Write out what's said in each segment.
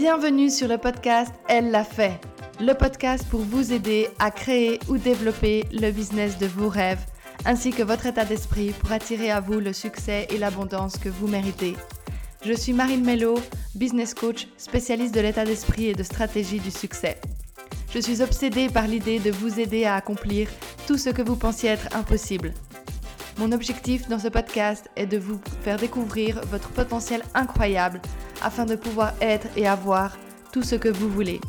Bienvenue sur le podcast Elle l'a fait, le podcast pour vous aider à créer ou développer le business de vos rêves, ainsi que votre état d'esprit pour attirer à vous le succès et l'abondance que vous méritez. Je suis Marine Mello, business coach, spécialiste de l'état d'esprit et de stratégie du succès. Je suis obsédée par l'idée de vous aider à accomplir tout ce que vous pensiez être impossible. Mon objectif dans ce podcast est de vous faire découvrir votre potentiel incroyable afin de pouvoir être et avoir tout ce que vous voulez.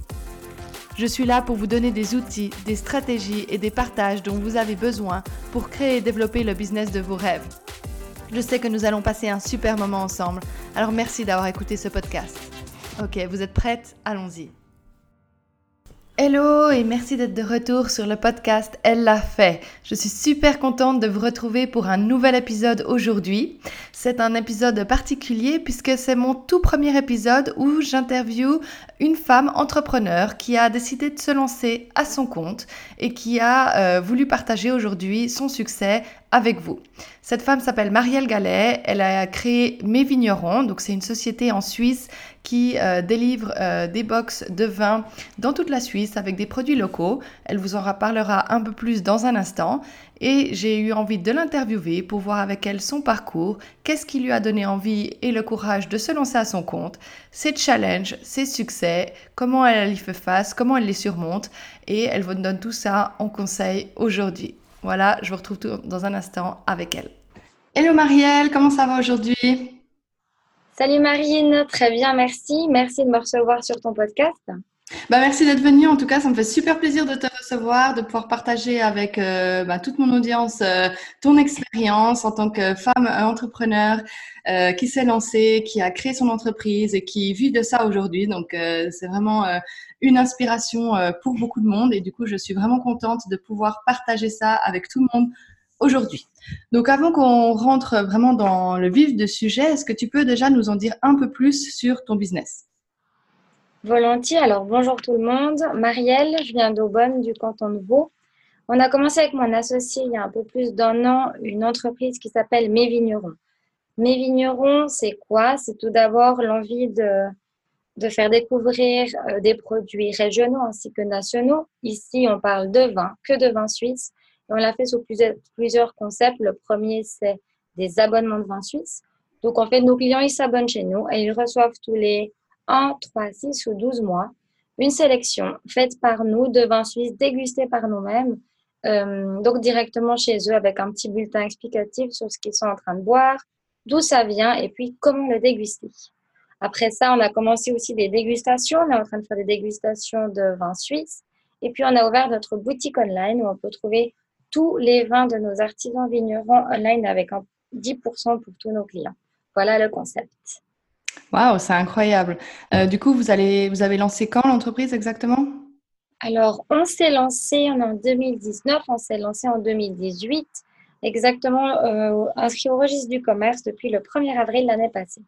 Je suis là pour vous donner des outils, des stratégies et des partages dont vous avez besoin pour créer et développer le business de vos rêves. Je sais que nous allons passer un super moment ensemble, alors merci d'avoir écouté ce podcast. Ok, vous êtes prête Allons-y. Hello et merci d'être de retour sur le podcast Elle l'a fait. Je suis super contente de vous retrouver pour un nouvel épisode aujourd'hui. C'est un épisode particulier puisque c'est mon tout premier épisode où j'interviewe une femme entrepreneur qui a décidé de se lancer à son compte et qui a euh, voulu partager aujourd'hui son succès avec vous. Cette femme s'appelle Marielle Gallet, elle a créé Mes Vignerons, donc c'est une société en Suisse qui euh, délivre euh, des box de vin dans toute la Suisse avec des produits locaux. Elle vous en reparlera un peu plus dans un instant et j'ai eu envie de l'interviewer pour voir avec elle son parcours, qu'est-ce qui lui a donné envie et le courage de se lancer à son compte, ses challenges, ses succès, comment elle y fait face, comment elle les surmonte et elle vous donne tout ça en conseil aujourd'hui. Voilà, je vous retrouve dans un instant avec elle. Hello Marielle, comment ça va aujourd'hui? Salut Marine, très bien, merci. Merci de me recevoir sur ton podcast. Bah, merci d'être venue. En tout cas, ça me fait super plaisir de te recevoir, de pouvoir partager avec euh, bah, toute mon audience euh, ton expérience en tant que femme entrepreneur euh, qui s'est lancée, qui a créé son entreprise et qui vit de ça aujourd'hui. Donc, c'est vraiment une inspiration pour beaucoup de monde. Et du coup, je suis vraiment contente de pouvoir partager ça avec tout le monde aujourd'hui. Donc avant qu'on rentre vraiment dans le vif du sujet, est-ce que tu peux déjà nous en dire un peu plus sur ton business? Volontiers. Alors bonjour tout le monde. Marielle, je viens d'Aubonne, du canton de Vaud. On a commencé avec mon associé il y a un peu plus d'un an une entreprise qui s'appelle Mes Vignerons. Mes Vignerons, c'est quoi? C'est tout d'abord l'envie de, de faire découvrir euh, des produits régionaux ainsi que nationaux. Ici, on parle de vin, que de vin suisse on l'a fait sous plusieurs, concepts. Le premier, c'est des abonnements de vin suisse. Donc, en fait, nos clients, ils s'abonnent chez nous et ils reçoivent tous les 1, 3, 6 ou 12 mois une sélection faite par nous de vins suisses dégustés par nous-mêmes. Euh, donc, directement chez eux avec un petit bulletin explicatif sur ce qu'ils sont en train de boire, d'où ça vient et puis comment le déguster. Après ça, on a commencé aussi des dégustations. On est en train de faire des dégustations de vins suisses. Et puis, on a ouvert notre boutique online où on peut trouver tous les vins de nos artisans vignerons online avec un 10% pour tous nos clients. Voilà le concept. Waouh, c'est incroyable. Euh, du coup, vous, allez, vous avez lancé quand l'entreprise exactement? Alors, on s'est lancé en 2019, on s'est lancé en 2018, exactement euh, inscrit au registre du commerce depuis le 1er avril l'année passée.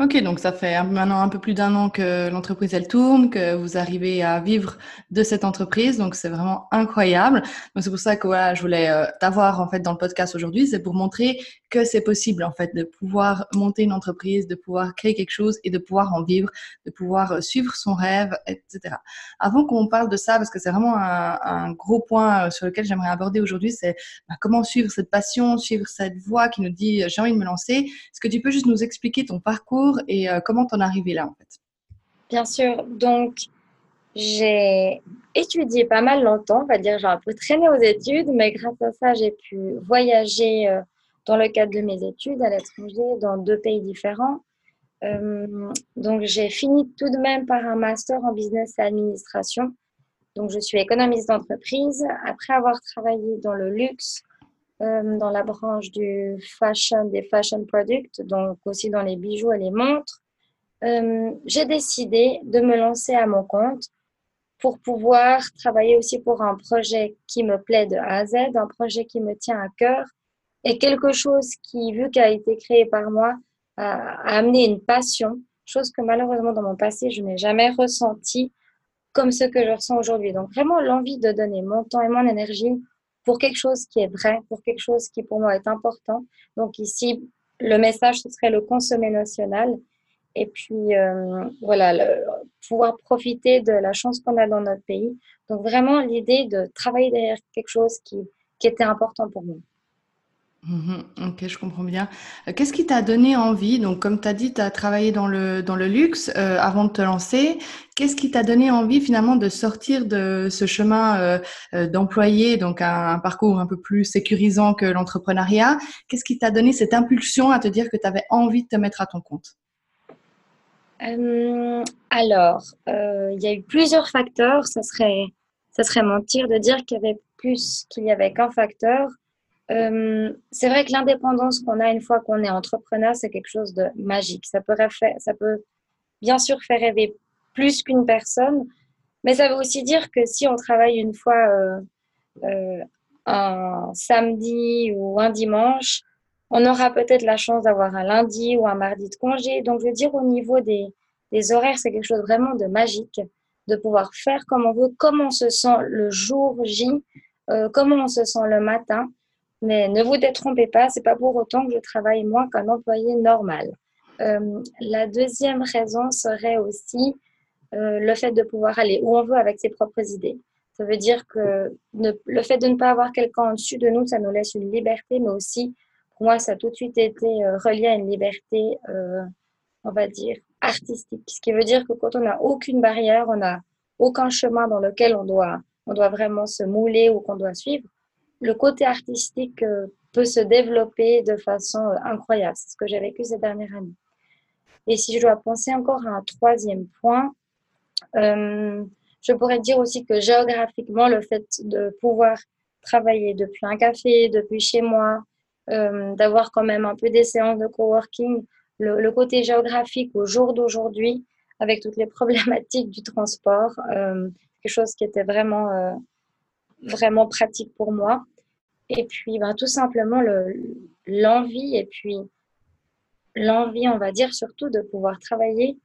Ok, donc ça fait maintenant un peu plus d'un an que l'entreprise elle tourne, que vous arrivez à vivre de cette entreprise, donc c'est vraiment incroyable. Donc c'est pour ça que voilà, je voulais euh, t'avoir en fait dans le podcast aujourd'hui, c'est pour montrer que c'est possible en fait de pouvoir monter une entreprise, de pouvoir créer quelque chose et de pouvoir en vivre, de pouvoir euh, suivre son rêve, etc. Avant qu'on parle de ça, parce que c'est vraiment un, gros point euh, sur lequel j'aimerais aborder aujourd'hui, c'est bah, comment suivre cette passion, suivre cette voix qui nous dit j'ai envie de me lancer. Est-ce que tu peux juste nous expliquer ton parcours et euh, comment t'en es arrivé là en fait? Bien sûr. Donc, j'ai étudié pas mal longtemps, on va dire, j'ai un peu traîné aux études, mais grâce à ça, j'ai pu voyager euh, dans le cadre de mes études à l'étranger, dans deux pays différents. Euh, donc, j'ai fini tout de même par un master en business et administration. Donc, je suis économiste d'entreprise. Après avoir travaillé dans le luxe, euh, dans la branche du fashion, des fashion products, donc aussi dans les bijoux et les montres, euh, j'ai décidé de me lancer à mon compte pour pouvoir travailler aussi pour un projet qui me plaît de A à Z, un projet qui me tient à cœur et quelque chose qui, vu qu'il a été créé par moi, a, amené une passion, chose que malheureusement dans mon passé, je n'ai jamais ressenti comme ce que je ressens aujourd'hui. Donc vraiment l'envie de donner mon temps et mon énergie pour quelque chose qui est vrai, pour quelque chose qui pour moi est important. Donc ici, le message, ce serait le consommer national. Et puis, euh, voilà, pouvoir profiter de la chance qu'on a dans notre pays. Donc vraiment l'idée de travailler derrière quelque chose qui, qui était important pour moi. Mhm. ok, je comprends bien. Euh, qu'est-ce qui t'a donné envie? Donc, comme tu as dit, tu as travaillé dans le, dans le luxe euh, avant de te lancer. Qu'est-ce qui t'a donné envie finalement de sortir de ce chemin euh, d'employé, donc un, parcours un peu plus sécurisant que l'entrepreneuriat? Qu'est-ce qui t'a donné cette impulsion à te dire que tu avais envie de te mettre à ton compte? Alors, il y a eu plusieurs facteurs. Ça serait, ça serait mentir de dire qu'il y avait plus qu'il y avait qu'un facteur. Euh, c'est vrai que l'indépendance qu'on a une fois qu'on est entrepreneur, c'est quelque chose de magique. Ça peut, bien sûr faire rêver plus qu'une personne, mais ça veut aussi dire que si on travaille une fois euh, euh, un samedi ou un dimanche, on aura peut-être la chance d'avoir un lundi ou un mardi de congé. Donc, je veux dire, au niveau des, des horaires, c'est quelque chose vraiment de magique, de pouvoir faire comme on veut, comment on se sent le jour J, comment on se sent le matin. Mais ne vous détrompez pas, c'est pas pour autant que je travaille moins qu'un employé normal. Euh, la deuxième raison serait aussi euh, le fait de pouvoir aller où on veut avec ses propres idées. Ça veut dire que le fait de ne pas avoir quelqu'un au-dessus de nous, ça nous laisse une liberté, mais aussi, pour moi, ça a tout de suite été euh, relié à une liberté, on va dire, artistique. Ce qui veut dire que quand on n'a aucune barrière, on n'a aucun chemin dans lequel on doit, on doit vraiment se mouler ou qu'on doit suivre, le côté artistique euh, peut se développer de façon euh, incroyable. C'est ce que j'ai vécu ces dernières années. Et si je dois penser encore à un troisième point, euh, je pourrais dire aussi que géographiquement, le fait de pouvoir travailler depuis un café, depuis chez moi, d'avoir quand même un peu des séances de coworking, le, le côté géographique au jour d'aujourd'hui, avec toutes les problématiques du transport, quelque chose qui était vraiment vraiment pratique pour moi. Et puis, ben, tout simplement, l'envie et puis l'envie, on va dire surtout, de pouvoir travailler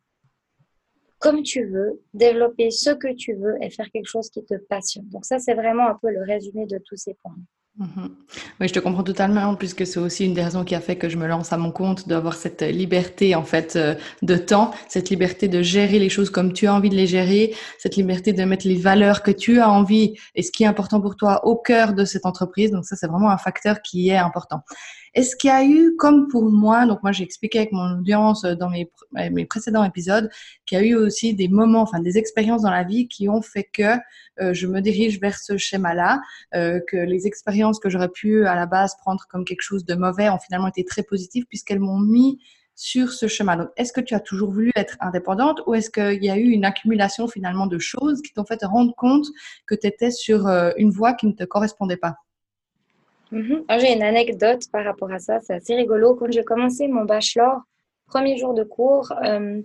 comme tu veux, développer ce que tu veux et faire quelque chose qui te passionne. Donc ça, c'est vraiment un peu le résumé de tous ces points. Mhm. Oui, je te comprends totalement, puisque c'est aussi une des raisons qui a fait que je me lance à mon compte, d'avoir cette liberté en fait euh, de temps, cette liberté de gérer les choses comme tu as envie de les gérer, cette liberté de mettre les valeurs que tu as envie et ce qui est important pour toi au cœur de cette entreprise. Donc ça, c'est vraiment un facteur qui est important. Est-ce qu'il y a eu, comme pour moi, donc moi j'ai expliqué avec mon audience euh, dans mes, mes précédents épisodes, qu'il y a eu aussi des moments, enfin des expériences dans la vie qui ont fait que euh, je me dirige vers ce schéma-là, euh, que les expériences que j'aurais pu à la base prendre comme quelque chose de mauvais ont finalement été très positives puisqu'elles m'ont mis sur ce chemin. Donc, est-ce que tu as toujours voulu être indépendante ou est-ce qu'il y a eu une accumulation finalement de choses qui t'ont fait te rendre compte que tu étais sur une voie qui ne te correspondait pas? Mhm. J'ai une anecdote par rapport à ça, c'est assez rigolo. Quand j'ai commencé mon bachelor, premier jour de cours, euh,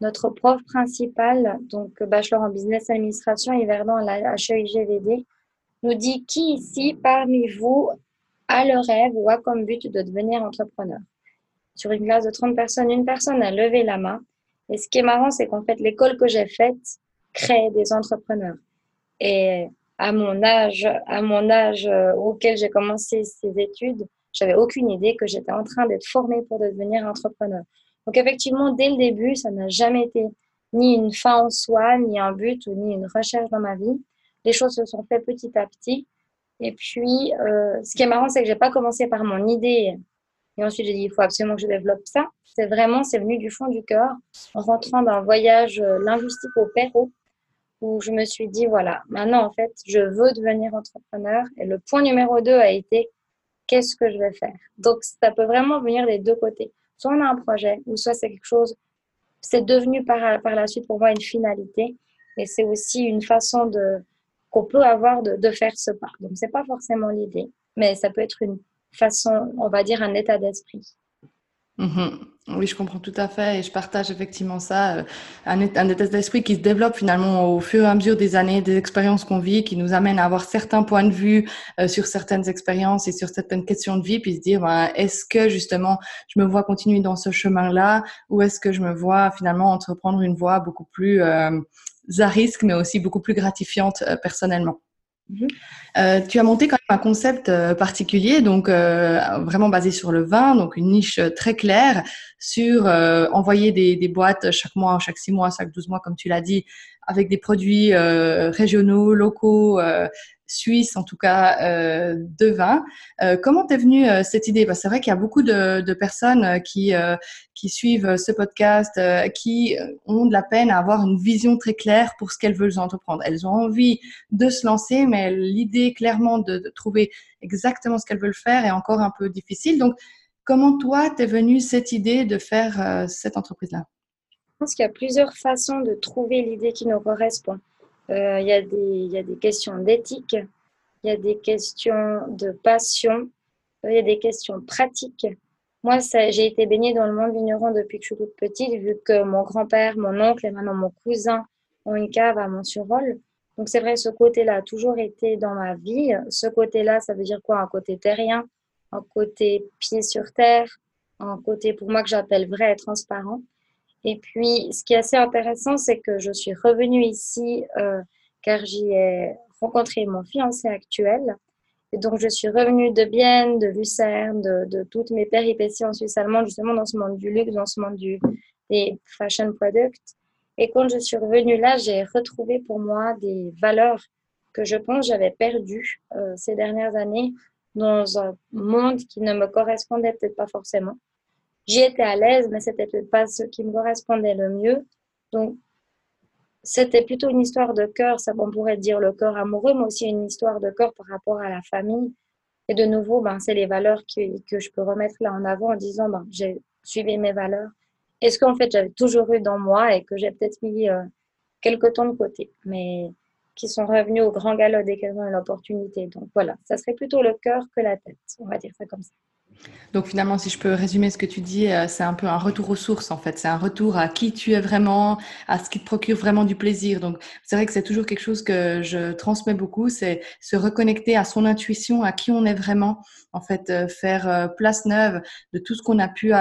notre prof principal, donc bachelor en business administration et Verdun à la HEIGVD, nous dit qui ici parmi vous a le rêve ou a comme but de devenir entrepreneur? Sur une classe de 30 personnes, une personne a levé la main. Et ce qui est marrant, c'est qu'en fait, l'école que j'ai faite crée des entrepreneurs. Et à mon âge, à mon âge euh, auquel j'ai commencé ces études, j'avais aucune idée que j'étais en train d'être formée pour devenir entrepreneur. Donc effectivement, dès le début, ça n'a jamais été ni une fin en soi, ni un but, ni une recherche dans ma vie. Les choses se sont faites petit à petit. Et puis, euh, ce qui est marrant, c'est que j'ai pas commencé par mon idée. Et ensuite, j'ai dit, il faut absolument que je développe ça. C'est vraiment, c'est venu du fond du cœur, en rentrant d'un voyage euh, linguistique au Pérou, où je me suis dit, voilà, maintenant, en fait, je veux devenir entrepreneur. Et le point numéro deux a été, qu'est-ce que je vais faire? Donc, ça peut vraiment venir des deux côtés. Soit on a un projet, ou soit c'est quelque chose, c'est devenu par, par la suite pour moi une finalité. Et c'est aussi une façon de qu'on peut avoir de, de, faire ce pas. Donc, c'est pas forcément l'idée, mais ça peut être une façon, on va dire, un état d'esprit. Mhm. Oui, je comprends tout à fait et je partage effectivement ça. Euh, un, état d'esprit qui se développe finalement au fur et à mesure des années, des expériences qu'on vit, qui nous amène à avoir certains points de vue euh, sur certaines expériences et sur certaines questions de vie, puis se dire ben, est-ce que justement je me vois continuer dans ce chemin-là ou est-ce que je me vois finalement entreprendre une voie beaucoup plus euh, à risque, mais aussi beaucoup plus gratifiante personnellement? Mhm. Euh, tu as monté quand même un concept euh, particulier, donc euh, vraiment basé sur le vin, donc une niche très claire sur envoyer des, des, boîtes chaque mois, chaque six mois, chaque douze mois, comme tu l'as dit, avec des produits régionaux, locaux, suisse, en tout cas, euh, de vin. Euh, comment t'es venue euh, cette idée? Parce c'est vrai qu'il y a beaucoup de, personnes qui, qui suivent ce podcast, qui ont de la peine à avoir une vision très claire pour ce qu'elles veulent entreprendre. Elles ont envie de se lancer, mais l'idée clairement de, de, trouver exactement ce qu'elles veulent faire est encore un peu difficile. Donc, comment toi, t'es venue cette idée de faire cette entreprise-là? Je pense qu'il y a plusieurs façons de trouver l'idée qui nous correspond. Euh, il y, a des, y a des questions d'éthique, il y a des questions de passion, il y a des questions pratiques. Moi, j'ai été baignée dans le monde vigneron depuis que je suis toute petite, vu que mon grand-père, mon oncle et maintenant mon cousin ont une cave à Montsurol. Donc c'est vrai, ce côté-là a toujours été dans ma vie. Ce côté-là, ça veut dire quoi? Un côté terrien, un côté pied sur terre, un côté pour moi que j'appelle vrai et transparent. Et puis, ce qui est assez intéressant, c'est que je suis revenue ici euh, car j'y ai rencontré mon fiancé actuel. Et donc, je suis revenue de Bienne, de Lucerne, de, toutes mes péripéties en Suisse allemande, justement dans ce monde du luxe, dans ce monde du, des fashion products. Et quand je suis revenue là, j'ai retrouvé pour moi des valeurs que je pense j'avais perdues euh, ces dernières années dans un monde qui ne me correspondait peut-être pas forcément. J'y étais à l'aise, mais c'était peut-être pas ce qui me correspondait le mieux. Donc, c'était plutôt une histoire de cœur, ça on pourrait dire le cœur amoureux, mais aussi une histoire de cœur par rapport à la famille. Et de nouveau, ben, c'est les valeurs que, que, je peux remettre là en avant en disant, ben, j'ai suivi mes valeurs. Est-ce qu'en fait, j'avais toujours eu dans moi et que j'ai peut-être mis euh, quelques temps de côté, mais qui sont revenus au grand galop dès qu'elles ont eu l'opportunité. Donc voilà, ça serait plutôt le cœur que la tête, on va dire ça comme ça. Donc finalement, si je peux résumer ce que tu dis, euh, c'est un peu un retour aux sources en fait. C'est un retour à qui tu es vraiment, à ce qui te procure vraiment du plaisir. Donc c'est vrai que c'est toujours quelque chose que je transmets beaucoup, c'est se reconnecter à son intuition, à qui on est vraiment. En fait, euh, faire euh, place neuve de tout ce qu'on a pu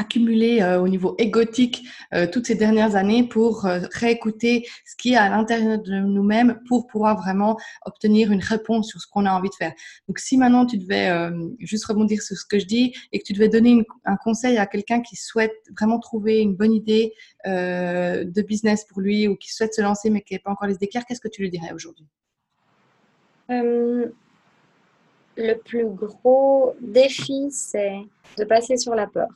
accumulé euh, au niveau égotique euh, toutes ces dernières années pour euh, réécouter ce qui est à l'intérieur de nous-mêmes pour pouvoir vraiment obtenir une réponse sur ce qu'on a envie de faire. Donc si maintenant tu devais juste rebondir sur ce que je dis et que tu devais donner un conseil à quelqu'un qui souhaite vraiment trouver une bonne idée de business pour lui ou qui souhaite se lancer mais qui n'a pas encore les éclairs, qu'est-ce que tu lui dirais aujourd'hui? Le plus gros défi, c'est de passer sur la peur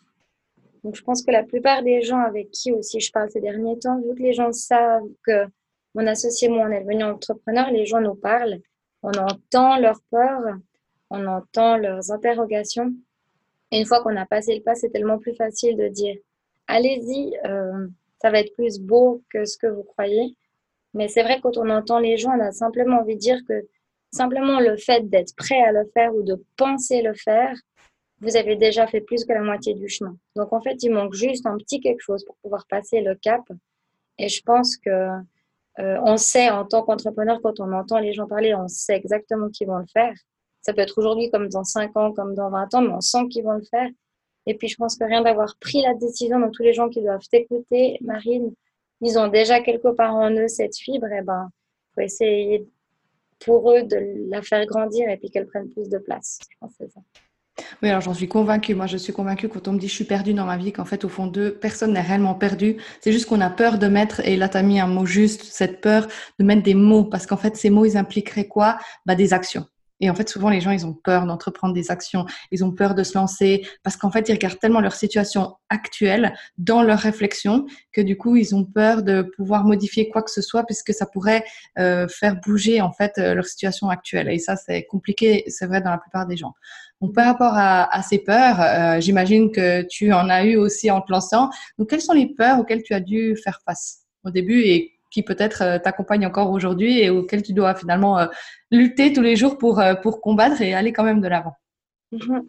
donc, je pense que la plupart des gens avec qui aussi je parle ces derniers temps, vu que les gens savent que mon associé, moi, on est devenu entrepreneur, les gens nous parlent, on entend leurs peurs, on entend leurs interrogations. Et une fois qu'on a passé le pas, c'est tellement plus facile de dire allez-y, euh, ça va être plus beau que ce que vous croyez. Mais c'est vrai, quand on entend les gens, on a simplement envie de dire que simplement le fait d'être prêt à le faire ou de penser le faire, vous avez déjà fait plus que la moitié du chemin. Donc en fait, il manque juste un petit quelque chose pour pouvoir passer le cap. Et je pense que euh, on sait en tant qu'entrepreneur, quand on entend les gens parler, on sait exactement qu'ils vont le faire. Ça peut être aujourd'hui comme dans 5 ans, comme dans 20 ans, mais on sent qu'ils vont le faire. Et puis je pense que rien d'avoir pris la décision, donc tous les gens qui doivent t'écouter, Marine, ils ont déjà quelque part en eux cette fibre, et ben faut essayer pour eux de la faire grandir et puis qu'elle prenne plus de place. Je pense que c'est ça. Oui, alors j'en suis convaincue. Moi, je suis convaincue quand on me dit je suis perdue dans ma vie, qu'en fait, au fond d'eux, personne n'est réellement perdu. C'est juste qu'on a peur de mettre, et là, tu as mis un mot juste, cette peur de mettre des mots, parce qu'en fait, ces mots, ils impliqueraient quoi? Bah, Des actions. Et en fait, souvent, les gens, ils ont peur d'entreprendre des actions, ils ont peur de se lancer, parce qu'en fait, ils regardent tellement leur situation actuelle dans leur réflexion que du coup, ils ont peur de pouvoir modifier quoi que ce soit, puisque ça pourrait euh, faire bouger en fait euh, leur situation actuelle. Et ça, c'est compliqué, c'est vrai dans la plupart des gens. Donc, par rapport à, ces peurs, euh, j'imagine que tu en as eu aussi en te lançant. Donc, quelles sont les peurs auxquelles tu as dû faire face au début et qui peut-être euh, t'accompagnent encore aujourd'hui et auxquelles tu dois finalement euh, lutter tous les jours pour, pour combattre et aller quand même de l'avant mhm.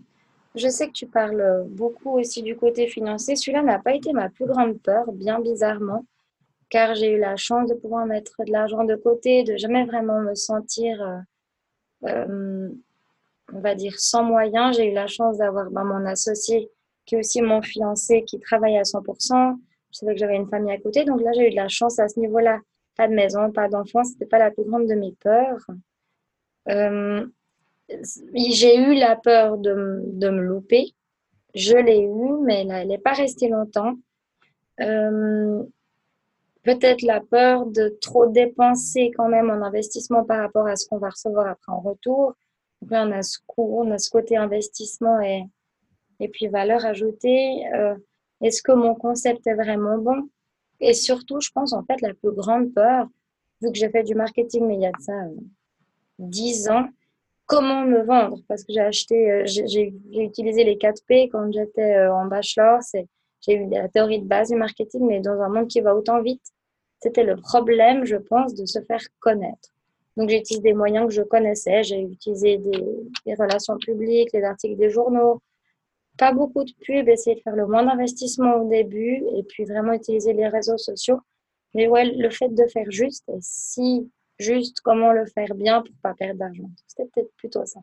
Je sais que tu parles beaucoup aussi du côté financier. Celui-là n'a pas été ma plus grande peur, bien bizarrement, car j'ai eu la chance de pouvoir mettre de l'argent de côté, de jamais vraiment me sentir on va dire, sans moyens. J'ai eu la chance d'avoir ben, mon associé, qui est aussi mon fiancé, qui travaille à 100%. Je savais que j'avais une famille à côté. Donc là, j'ai eu de la chance à ce niveau-là pas de maison, pas d'enfant, c'était pas la plus grande de mes peurs. Euh, j'ai eu la peur de, de, me louper. Je l'ai eu, mais elle n'est pas restée longtemps. Euh, peut-être la peur de trop dépenser quand même en investissement par rapport à ce qu'on va recevoir après en retour. Donc là, on a ce, on a ce côté investissement et, et puis valeur ajoutée. Euh, est-ce que mon concept est vraiment bon? Et surtout, je pense en fait la plus grande peur, vu que j'ai fait du marketing, mais il y a de ça euh, 10 ans, comment me vendre? Parce que j'ai acheté, euh, j'ai utilisé les 4 P quand j'étais en bachelor. J'ai eu la théorie de base du marketing, mais dans un monde qui va autant vite, c'était le problème, je pense, de se faire connaître. Donc, j'ai utilisé des moyens que je connaissais. J'ai utilisé des, relations publiques, les articles des journaux. Pas beaucoup de pubs, essayer de faire le moins d'investissement au début et puis vraiment utiliser les réseaux sociaux. Mais ouais, le fait de faire juste, et si juste, comment le faire bien pour pas perdre d'argent? C'était peut-être plutôt ça.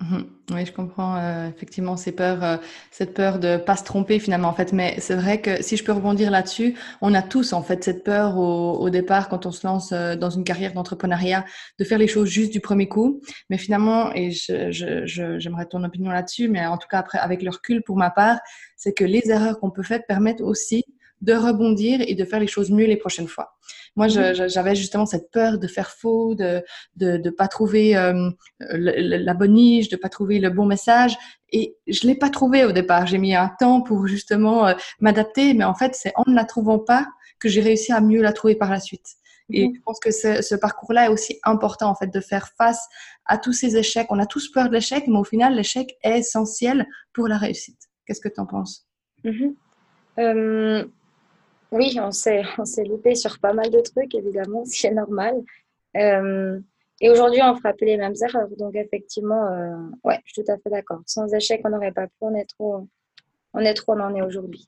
Mhm. Oui, je comprends euh, effectivement ces peurs, euh, cette peur de pas se tromper finalement en fait. Mais c'est vrai que si je peux rebondir là-dessus, on a tous en fait cette peur au, au départ quand on se lance euh, dans une carrière d'entrepreneuriat de faire les choses juste du premier coup. Mais finalement, et j'aimerais je, je, ton opinion là-dessus, mais en tout cas après avec le recul pour ma part, c'est que les erreurs qu'on peut faire permettent aussi de rebondir et de faire les choses mieux les prochaines fois. Moi, mhm. j'avais justement cette peur de faire faux, de de, de pas trouver euh, la bonne niche, de pas trouver le bon message. Et je l'ai pas trouvé au départ. J'ai mis un temps pour justement euh, m'adapter, mais en fait, c'est en ne la trouvant pas que j'ai réussi à mieux la trouver par la suite. Et mhm. je pense que ce, ce parcours-là est aussi important en fait de faire face à tous ces échecs. On a tous peur de l'échec, mais au final, l'échec est essentiel pour la réussite. Qu'est-ce que tu en penses? Mhm. euh, oui, on s'est, on s'est loupé sur pas mal de trucs, évidemment, ce qui est normal. Euh, et aujourd'hui, on fera plus les mêmes erreurs. Donc, effectivement, euh, ouais, je suis tout à fait d'accord. Sans échec, on n'aurait pas pu. On est trop, on est trop, on en est aujourd'hui.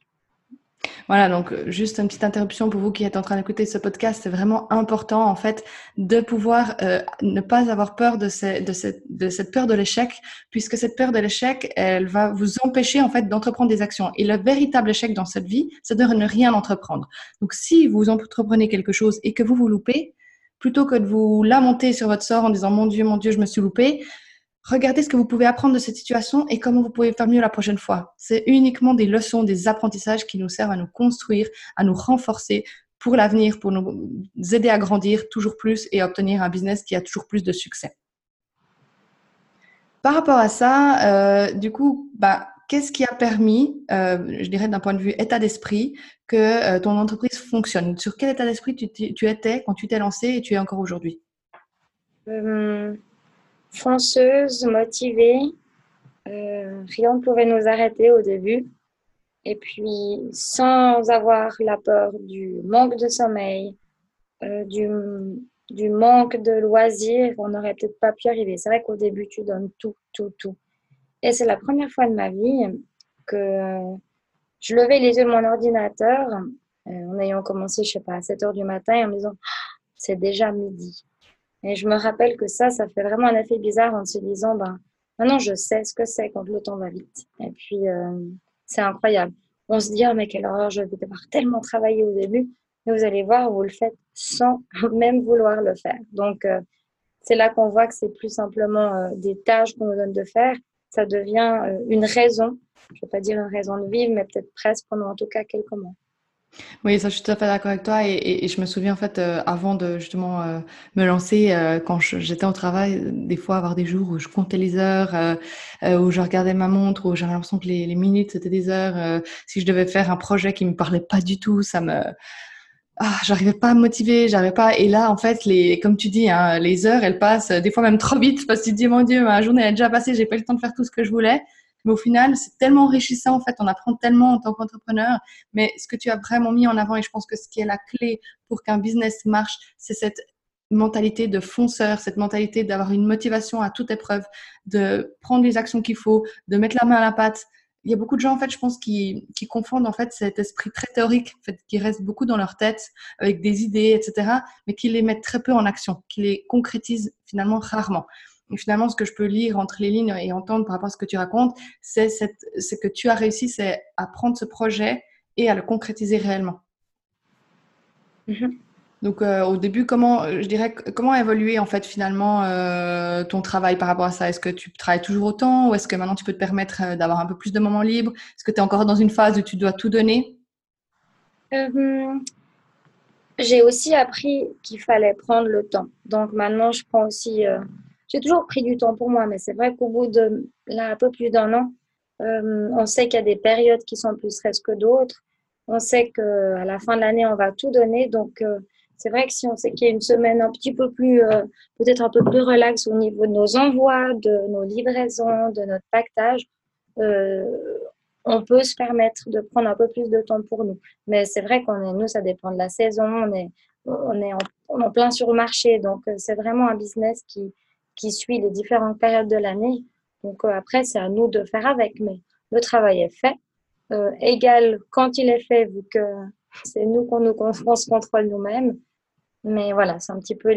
Voilà, donc euh, juste une petite interruption pour vous qui êtes en train d'écouter ce podcast. C'est vraiment important en fait de pouvoir euh, ne pas avoir peur de, de, cette, de cette peur de l'échec, puisque cette peur de l'échec, elle va vous empêcher en fait d'entreprendre des actions. Et le véritable échec dans cette vie, c'est de ne rien entreprendre. Donc si vous entreprenez quelque chose et que vous vous loupez, plutôt que de vous lamenter sur votre sort en disant mon Dieu, mon Dieu, je me suis loupé, regardez ce que vous pouvez apprendre de cette situation et comment vous pouvez faire mieux la prochaine fois. C'est uniquement des leçons, des apprentissages qui nous servent à nous construire, à nous renforcer pour l'avenir, pour nous aider à grandir toujours plus et à obtenir un business qui a toujours plus de succès. Par rapport à ça, euh, du coup, bah, qu'est-ce qui a permis, euh, je dirais d'un point de vue état d'esprit, que euh, ton entreprise fonctionne? Sur quel état d'esprit tu, tu, étais quand tu t'es lancé et tu es encore aujourd'hui? Fonceuse, motivée. Euh, rien ne pouvait nous arrêter au début. Et puis, sans avoir la peur du manque de sommeil, euh, du, manque de loisirs, on n'aurait peut-être pas pu arriver. C'est vrai qu'au début, tu donnes tout, tout, tout. Et c'est la première fois de ma vie que je levais les yeux de mon ordinateur euh, en ayant commencé, je sais pas, à 7 heures du matin et en me disant, ah, c'est déjà midi. Et je me rappelle que ça, ça fait vraiment un effet bizarre en se disant, ben, maintenant je sais ce que c'est quand le temps va vite. Et puis, euh, c'est incroyable. On se dit, oh, mais quelle horreur, je vais devoir tellement travailler au début. Mais vous allez voir, vous le faites sans même vouloir le faire. Donc, euh, c'est là qu'on voit que c'est plus simplement euh, des tâches qu'on nous donne de faire. Ça devient une raison, je ne vais pas dire une raison de vivre, mais peut-être presque pendant en tout cas quelques mois. Oui, ça, je suis tout à fait d'accord avec toi. Et, je me souviens, en fait, euh, avant de justement euh, me lancer, euh, quand j'étais au travail, des fois, avoir des jours où je comptais les heures, où je regardais ma montre, où j'avais l'impression que les, minutes, c'était des heures. si je devais faire un projet qui me parlait pas du tout, ça me... Ah, j'arrivais pas à me motiver, j'arrivais pas. Et là, en fait, les, comme tu dis, hein, les heures, elles passent des fois même trop vite parce que tu te dis, mon Dieu, ma journée est déjà passée, j'ai pas eu le temps de faire tout ce que je voulais. Mais au final, c'est tellement enrichissant, en fait, on apprend tellement en tant qu'entrepreneur. Mais ce que tu as vraiment mis en avant, et je pense que ce qui est la clé pour qu'un business marche, c'est cette mentalité de fonceur, cette mentalité d'avoir une motivation à toute épreuve, de prendre les actions qu'il faut, de mettre la main à la pâte. Il y a beaucoup de gens, en fait, je pense, qui, confondent, en fait, cet esprit très théorique, en fait, qui reste beaucoup dans leur tête, avec des idées, etc., mais qui les mettent très peu en action, qui les concrétisent finalement rarement. Finalement, ce que je peux lire entre les lignes et entendre par rapport à ce que tu racontes, c'est que tu as réussi, c'est à prendre ce projet et à le concrétiser réellement. Mhm. Donc au début, comment, je dirais, comment a évolué en fait finalement ton travail par rapport à ça? Est-ce que tu travailles toujours autant ou est-ce que maintenant tu peux te permettre d'avoir un peu plus de moments libres? Est-ce que tu es encore dans une phase où tu dois tout donner? J'ai aussi appris qu'il fallait prendre le temps. Donc maintenant, je prends aussi j'ai toujours pris du temps pour moi, mais c'est vrai qu'au bout de là, un peu plus d'un an, euh, on sait qu'il y a des périodes qui sont plus stress que d'autres. On sait qu'à la fin de l'année, on va tout donner. Donc, euh, c'est vrai que si on sait qu'il y a une semaine un petit peu plus, euh, peut-être un peu plus relax au niveau de nos envois, de nos livraisons, de notre pactage, on peut se permettre de prendre un peu plus de temps pour nous. Mais c'est vrai qu'on est, nous, ça dépend de la saison. On est, on est en plein sur le marché. Donc, c'est vraiment un business qui, qui suit les différentes périodes de l'année. Donc euh, après, c'est à nous de faire avec, mais le travail est fait. Euh, égal quand il est fait, vu que c'est nous qu'on nous se contrôle nous-mêmes. Mais voilà, c'est un petit peu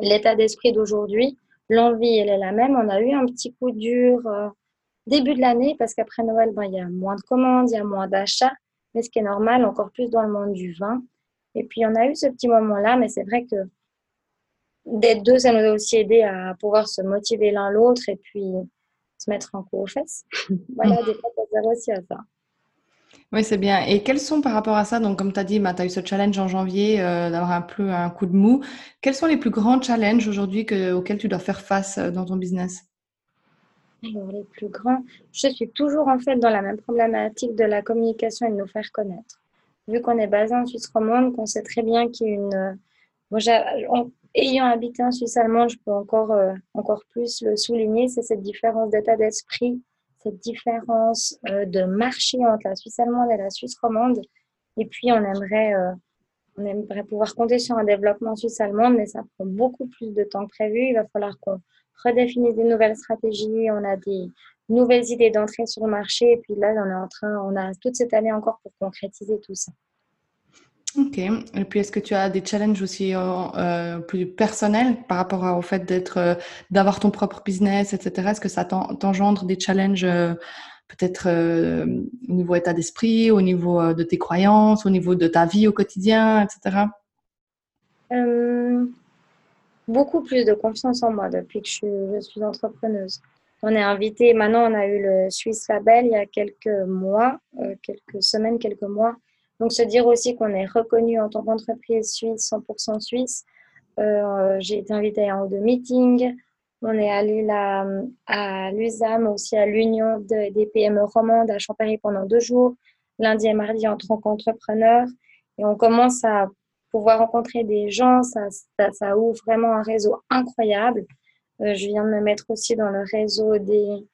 l'état d'esprit d'aujourd'hui. L'envie, elle est la même. On a eu un petit coup dur euh, début de l'année parce qu'après Noël, ben, il y a moins de commandes, il y a moins d'achats, mais ce qui est normal, encore plus dans le monde du vin. Et puis, on a eu ce petit moment-là, mais c'est vrai que d'être deux, ça nous a aussi aidé à pouvoir se motiver l'un l'autre et puis se mettre un coup aux fesses. voilà, des fois, ça sert aussi à ça. Oui, c'est bien. Et quels sont par rapport à ça, donc comme tu as dit, bah, tu as eu ce challenge en janvier euh, d'avoir un peu un coup de mou. Quels sont les plus grands challenges aujourd'hui auxquels tu dois faire face euh, dans ton business? Alors, les plus grands, je suis toujours en fait dans la même problématique de la communication et de nous faire connaître. Vu qu'on est basé en Suisse romande, qu'on sait très bien qu'il y a une. Bon, ayant habité en Suisse allemande, je peux encore, euh, encore plus le souligner, c'est cette différence d'état d'esprit, cette différence euh, de marché entre la Suisse allemande et la Suisse romande. Et puis, on aimerait, euh, on aimerait pouvoir compter sur un développement suisse allemande, mais ça prend beaucoup plus de temps que prévu. Il va falloir qu'on redéfinisse des nouvelles stratégies. On a des nouvelles idées d'entrée sur le marché. Et puis là, on est en train, on a toute cette année encore pour concrétiser tout ça. Ok. Et puis, est-ce que tu as des challenges aussi euh, euh, plus personnels par rapport au fait d'être, euh, d'avoir ton propre business, etc. Est-ce que ça t'engendre des challenges peut-être au niveau état d'esprit, au niveau de tes croyances, au niveau de ta vie au quotidien, etc. beaucoup plus de confiance en moi depuis que je suis, entrepreneuse. On est invité, maintenant on a eu le Swiss Label il y a quelques mois, quelques semaines, quelques mois. Donc, se dire aussi qu'on est reconnu en tant qu'entreprise suisse, 100% suisse. Euh, j'ai été invitée à un ou deux meetings. On est allé là, à l'USAM, aussi à l'Union des PME romandes à Champagne pendant deux jours, lundi et mardi en tant qu'entrepreneur. Et on commence à pouvoir rencontrer des gens. Ça, ouvre vraiment un réseau incroyable. Euh, je viens de me mettre aussi dans le réseau des,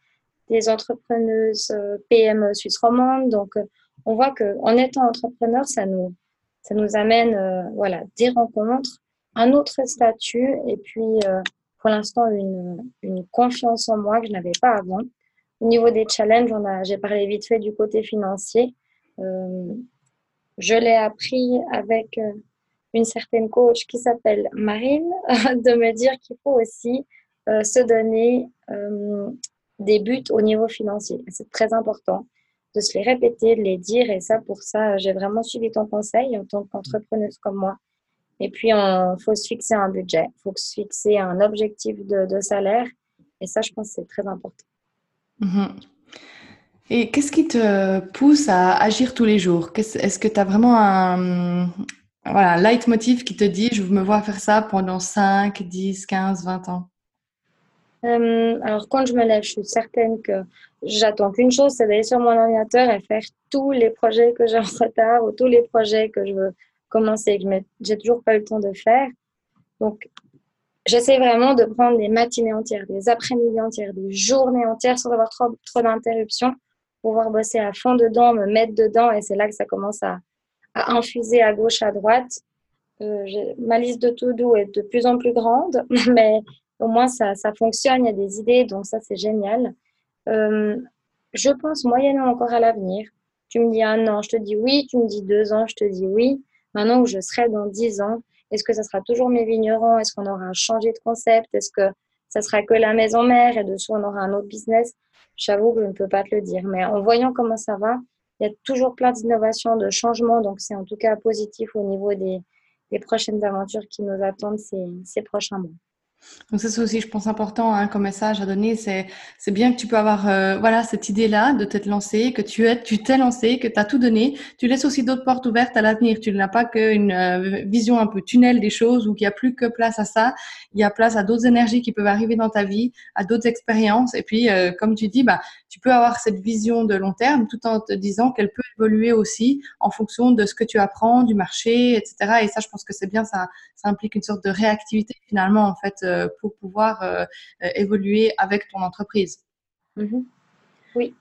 des entrepreneuses euh, PME suisse romandes. Donc, on voit qu'en étant entrepreneur, ça nous, ça nous amène euh, voilà, des rencontres, un autre statut et puis euh, pour l'instant une, une, confiance en moi que je n'avais pas avant. Au niveau des challenges, j'ai parlé vite fait du côté financier. Euh, je l'ai appris avec une certaine coach qui s'appelle Marine, de me dire qu'il faut aussi se donner des buts au niveau financier. C'est très important de se les répéter, de les dire. Et ça, pour ça, j'ai vraiment suivi ton conseil en tant qu'entrepreneuse comme moi. Et puis, il faut se fixer un budget, il faut se fixer un objectif de, salaire. Et ça, je pense c'est très important. Mhm. Et qu'est-ce qui te pousse à agir tous les jours? Est-ce que tu as vraiment un, voilà, leitmotiv qui te dit je me vois faire ça pendant 5, 10, 15, 20 ans? Euh, alors, quand je me lève, je suis certaine que j'attends qu'une chose, c'est d'aller sur mon ordinateur et faire tous les projets que j'ai en retard ou tous les projets que je veux commencer et que j'ai toujours pas le temps de faire. Donc, j'essaie vraiment de prendre des matinées entières, des après-midi entières, des journées entières sans avoir trop, trop d'interruptions, pouvoir bosser à fond dedans, me mettre dedans et c'est là que ça commence à, à infuser à gauche, à droite. Euh, ma liste de to-do est de plus en plus grande, mais au moins, ça, fonctionne, il y a des idées, donc ça, c'est génial. Euh, je pense moyennement encore à l'avenir. Tu me dis un an, je te dis oui. Tu me dis deux ans, je te dis oui. Maintenant où je serai dans dix ans, est-ce que ça sera toujours mes vignerons? Est-ce qu'on aura changé de concept? Est-ce que ça sera que la maison mère et dessous on aura un autre business? J'avoue que je ne peux pas te le dire. Mais en voyant comment ça va, il y a toujours plein d'innovations, de changements. Donc c'est en tout cas positif au niveau des, prochaines aventures qui nous attendent ces prochains mois. Donc ça c'est aussi, je pense, important hein, comme message à donner. C'est c'est bien que tu peux avoir euh, voilà cette idée-là de t'être lancé, que tu es tu t'es lancé, que tu as tout donné. Tu laisses aussi d'autres portes ouvertes à l'avenir. Tu n'as pas qu'une euh, vision un peu tunnel des choses où il n'y a plus que place à ça. Il y a place à d'autres énergies qui peuvent arriver dans ta vie, à d'autres expériences. Et puis euh, comme tu dis, bah tu peux avoir cette vision de long terme tout en te disant qu'elle peut évoluer aussi en fonction de ce que tu apprends, du marché, etc. Et ça, je pense que c'est bien. Ça ça implique une sorte de réactivité finalement en fait euh, pour pouvoir euh, euh, évoluer avec ton entreprise. Mhm. Oui.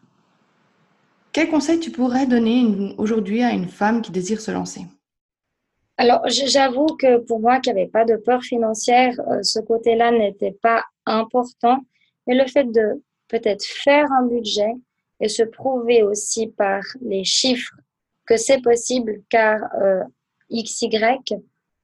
Quel conseil tu pourrais donner aujourd'hui à une femme qui désire se lancer? Alors, j'avoue que pour moi qui n'avais pas de peur financière, ce côté-là n'était pas important. Mais le fait de peut-être faire un budget et se prouver aussi par les chiffres que c'est possible, car XY,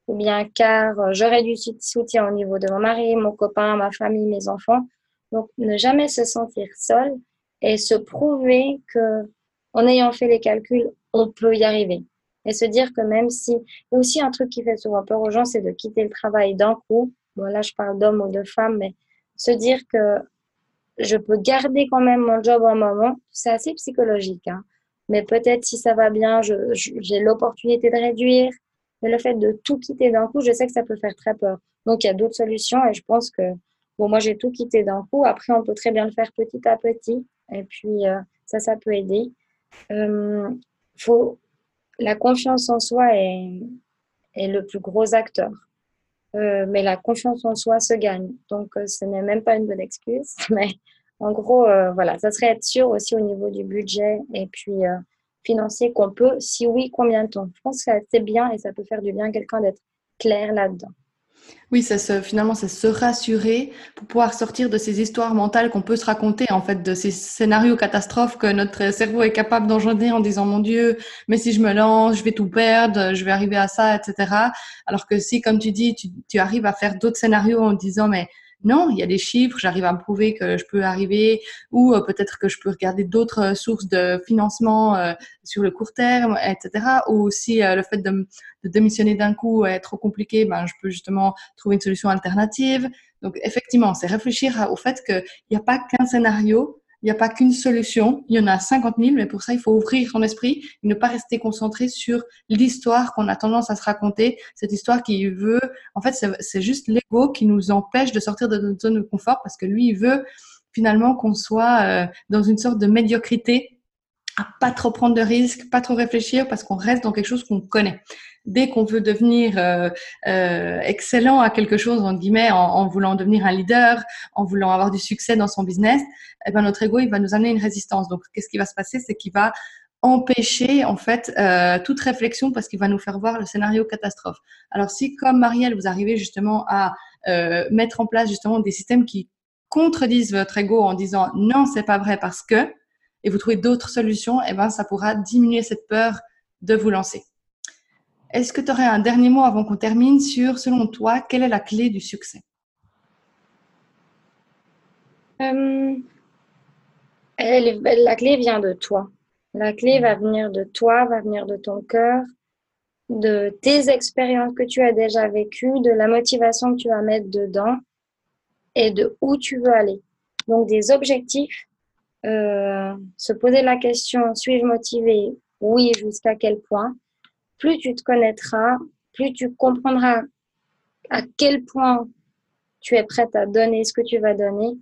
ou bien car euh, j'aurais du soutien au niveau de mon mari, mon copain, ma famille, mes enfants. Donc, ne jamais se sentir seul et se prouver que, en ayant fait les calculs, on peut y arriver. Et se dire que même si, et aussi un truc qui fait souvent peur aux gens, c'est de quitter le travail d'un coup. Bon, là, je parle d'hommes ou de femmes, mais se dire que je peux garder quand même mon job un moment, c'est assez psychologique. Hein. Mais peut-être si ça va bien, j'ai l'opportunité de réduire, mais le fait de tout quitter d'un coup, je sais que ça peut faire très peur. Donc, il y a d'autres solutions et je pense que, bon, moi, j'ai tout quitté d'un coup. Après, on peut très bien le faire petit à petit. Et puis, euh, ça, ça peut aider. Euh, faut, la confiance en soi est, est le plus gros acteur. Euh, mais la confiance en soi se gagne. Donc, ce n'est même pas une bonne excuse. Mais en gros, voilà, ça serait être sûr aussi au niveau du budget et puis financier qu'on peut Si oui, combien de temps? Je pense que c'est bien et ça peut faire du bien à quelqu'un d'être clair là-dedans. Oui, ça se, finalement, c'est se rassurer pour pouvoir sortir de ces histoires mentales qu'on peut se raconter, en fait, de ces scénarios catastrophes que notre cerveau est capable d'engendrer en disant, mon Dieu, mais si je me lance, je vais tout perdre, je vais arriver à ça, etc. Alors que si, comme tu dis, tu, tu arrives à faire d'autres scénarios en disant, mais non, il y a des chiffres, j'arrive à me prouver que je peux arriver, ou euh, peut-être que je peux regarder d'autres euh, sources de financement euh, sur le court terme, etc. Ou aussi le fait de, démissionner d'un coup est trop compliqué, ben, je peux justement trouver une solution alternative. Donc effectivement, c'est réfléchir au fait qu'il n'y a pas qu'un scénario, il n'y a pas qu'une solution, il y en a 50 000, mais pour ça, il faut ouvrir son esprit et ne pas rester concentré sur l'histoire qu'on a tendance à se raconter, cette histoire qui veut, en fait, c'est juste l'ego qui nous empêche de sortir de notre zone de confort parce que lui, il veut finalement qu'on soit euh, dans une sorte de médiocrité à pas trop prendre de risques, pas trop réfléchir parce qu'on reste dans quelque chose qu'on connaît dès qu'on veut devenir euh, euh, excellent à quelque chose, en guillemets, en, voulant devenir un leader, en voulant avoir du succès dans son business, eh ben notre ego, il va nous amener une résistance. Donc, qu'est-ce qui va se passer? C'est qu'il va empêcher en fait euh, toute réflexion parce qu'il va nous faire voir le scénario catastrophe. Alors si comme Marielle vous arrivez justement à mettre en place justement des systèmes qui contredisent votre ego en disant non c'est pas vrai parce que et vous trouvez d'autres solutions, eh ben ça pourra diminuer cette peur de vous lancer. Est-ce que tu aurais un dernier mot avant qu'on termine sur, selon toi, quelle est la clé du succès? Euh, La clé vient de toi. La clé va venir de toi, va venir de ton cœur, de tes expériences que tu as déjà vécues, de la motivation que tu vas mettre dedans et de où tu veux aller. Donc des objectifs, euh, se poser la question, suis-je motivé? Oui, jusqu'à quel point? Plus tu te connaîtras, plus tu comprendras à quel point tu es prête à donner ce que tu vas donner,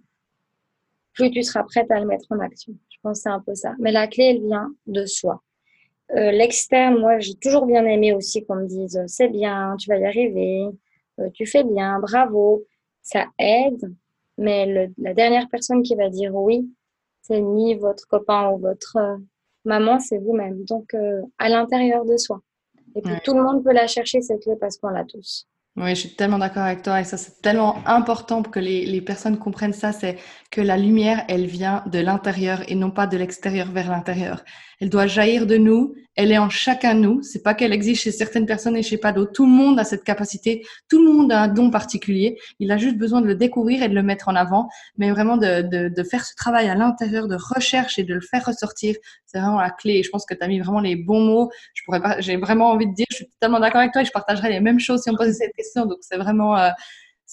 plus tu seras prête à le mettre en action. Je pense que c'est un peu ça. Mais la clé, elle vient de soi. Euh, l'externe, moi, j'ai toujours bien aimé aussi qu'on me dise c'est bien, tu vas y arriver, euh, tu fais bien, bravo. Ça aide, mais la dernière personne qui va dire oui, c'est ni votre copain ou votre euh, maman, c'est vous-même. Donc, à l'intérieur de soi. Et puis tout le monde peut la chercher, cette clé, parce qu'on l'a tous. Oui, je suis tellement d'accord avec toi et ça c'est tellement important pour que les, les personnes comprennent ça, c'est que la lumière, elle vient de l'intérieur et non pas de l'extérieur vers l'intérieur. Elle doit jaillir de nous, elle est en chacun de nous. C'est pas qu'elle existe chez certaines personnes et chez pas d'autres. Tout le monde a cette capacité, tout le monde a un don particulier. Il a juste besoin de le découvrir et de le mettre en avant, mais vraiment de, de, faire ce travail à l'intérieur de recherche et de le faire ressortir, c'est vraiment la clé. Et je pense que tu as mis vraiment les bons mots. Je pourrais pas, j'ai vraiment envie de dire, je suis totalement d'accord avec toi et je partagerais les mêmes choses si on posait cette question. Donc c'est vraiment euh,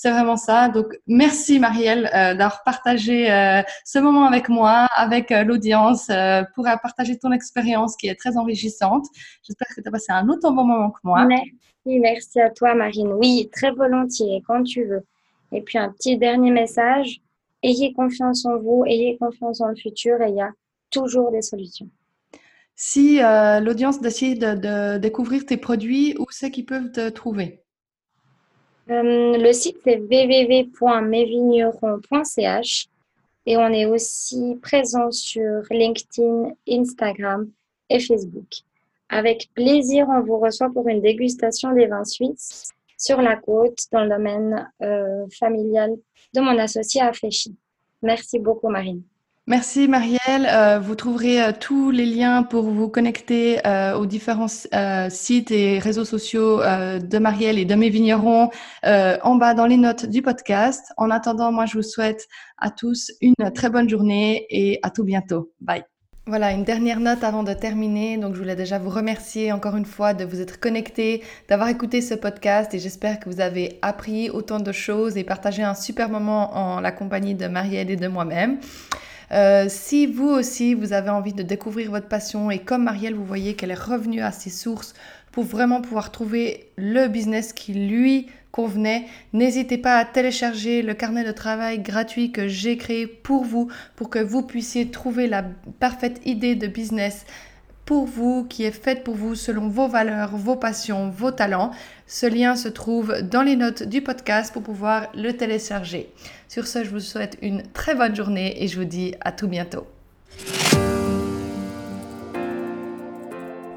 c'est vraiment ça. Donc, merci Marielle euh, d'avoir partagé euh, ce moment avec moi, avec euh, l'audience, pour partager ton expérience qui est très enrichissante. J'espère que tu as passé un autant bon moment que moi. Merci, merci à toi Marine. Oui, très volontiers, quand tu veux. Et puis un petit dernier message, ayez confiance en vous, ayez confiance en le futur et il y a toujours des solutions. Si l'audience décide de, découvrir tes produits, où c'est qu'ils peuvent te trouver? Euh, le site c'est www.mesvignerons.ch et on est aussi présent sur LinkedIn, Instagram et Facebook. Avec plaisir, on vous reçoit pour une dégustation des vins suisses sur la côte dans le domaine euh, familial de mon associé à Féchy. Merci beaucoup, Marine. Merci Marielle. Euh, vous trouverez euh, tous les liens pour vous connecter euh, aux différents sites et réseaux sociaux de Marielle et de mes vignerons en bas dans les notes du podcast. En attendant, moi je vous souhaite à tous une très bonne journée et à tout bientôt. Bye. Voilà, une dernière note avant de terminer. Donc, je voulais déjà vous remercier encore une fois de vous être connectés, d'avoir écouté ce podcast et j'espère que vous avez appris autant de choses et partagé un super moment en la compagnie de Marielle et de moi-même. Euh, si vous aussi, vous avez envie de découvrir votre passion et comme Marielle, vous voyez qu'elle est revenue à ses sources pour vraiment pouvoir trouver le business qui lui convenait, n'hésitez pas à télécharger le carnet de travail gratuit que j'ai créé pour vous, pour que vous puissiez trouver la parfaite idée de business pour vous, qui est faite pour vous selon vos valeurs, vos passions, vos talents. Ce lien se trouve dans les notes du podcast pour pouvoir le télécharger. Sur ce, je vous souhaite une très bonne journée et je vous dis à tout bientôt.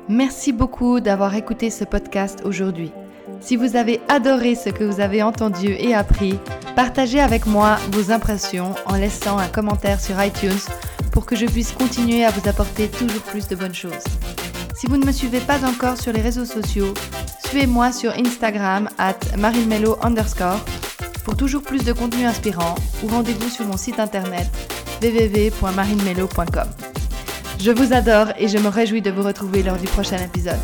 Merci beaucoup d'avoir écouté ce podcast aujourd'hui. Si vous avez adoré ce que vous avez entendu et appris, partagez avec moi vos impressions en laissant un commentaire sur iTunes pour que je puisse continuer à vous apporter toujours plus de bonnes choses. Si vous ne me suivez pas encore sur les réseaux sociaux, suivez-moi sur Instagram at marilmelo underscore pour toujours plus de contenu inspirant ou rendez-vous sur mon site internet www.marilmelo.com. Je vous adore et je me réjouis de vous retrouver lors du prochain épisode.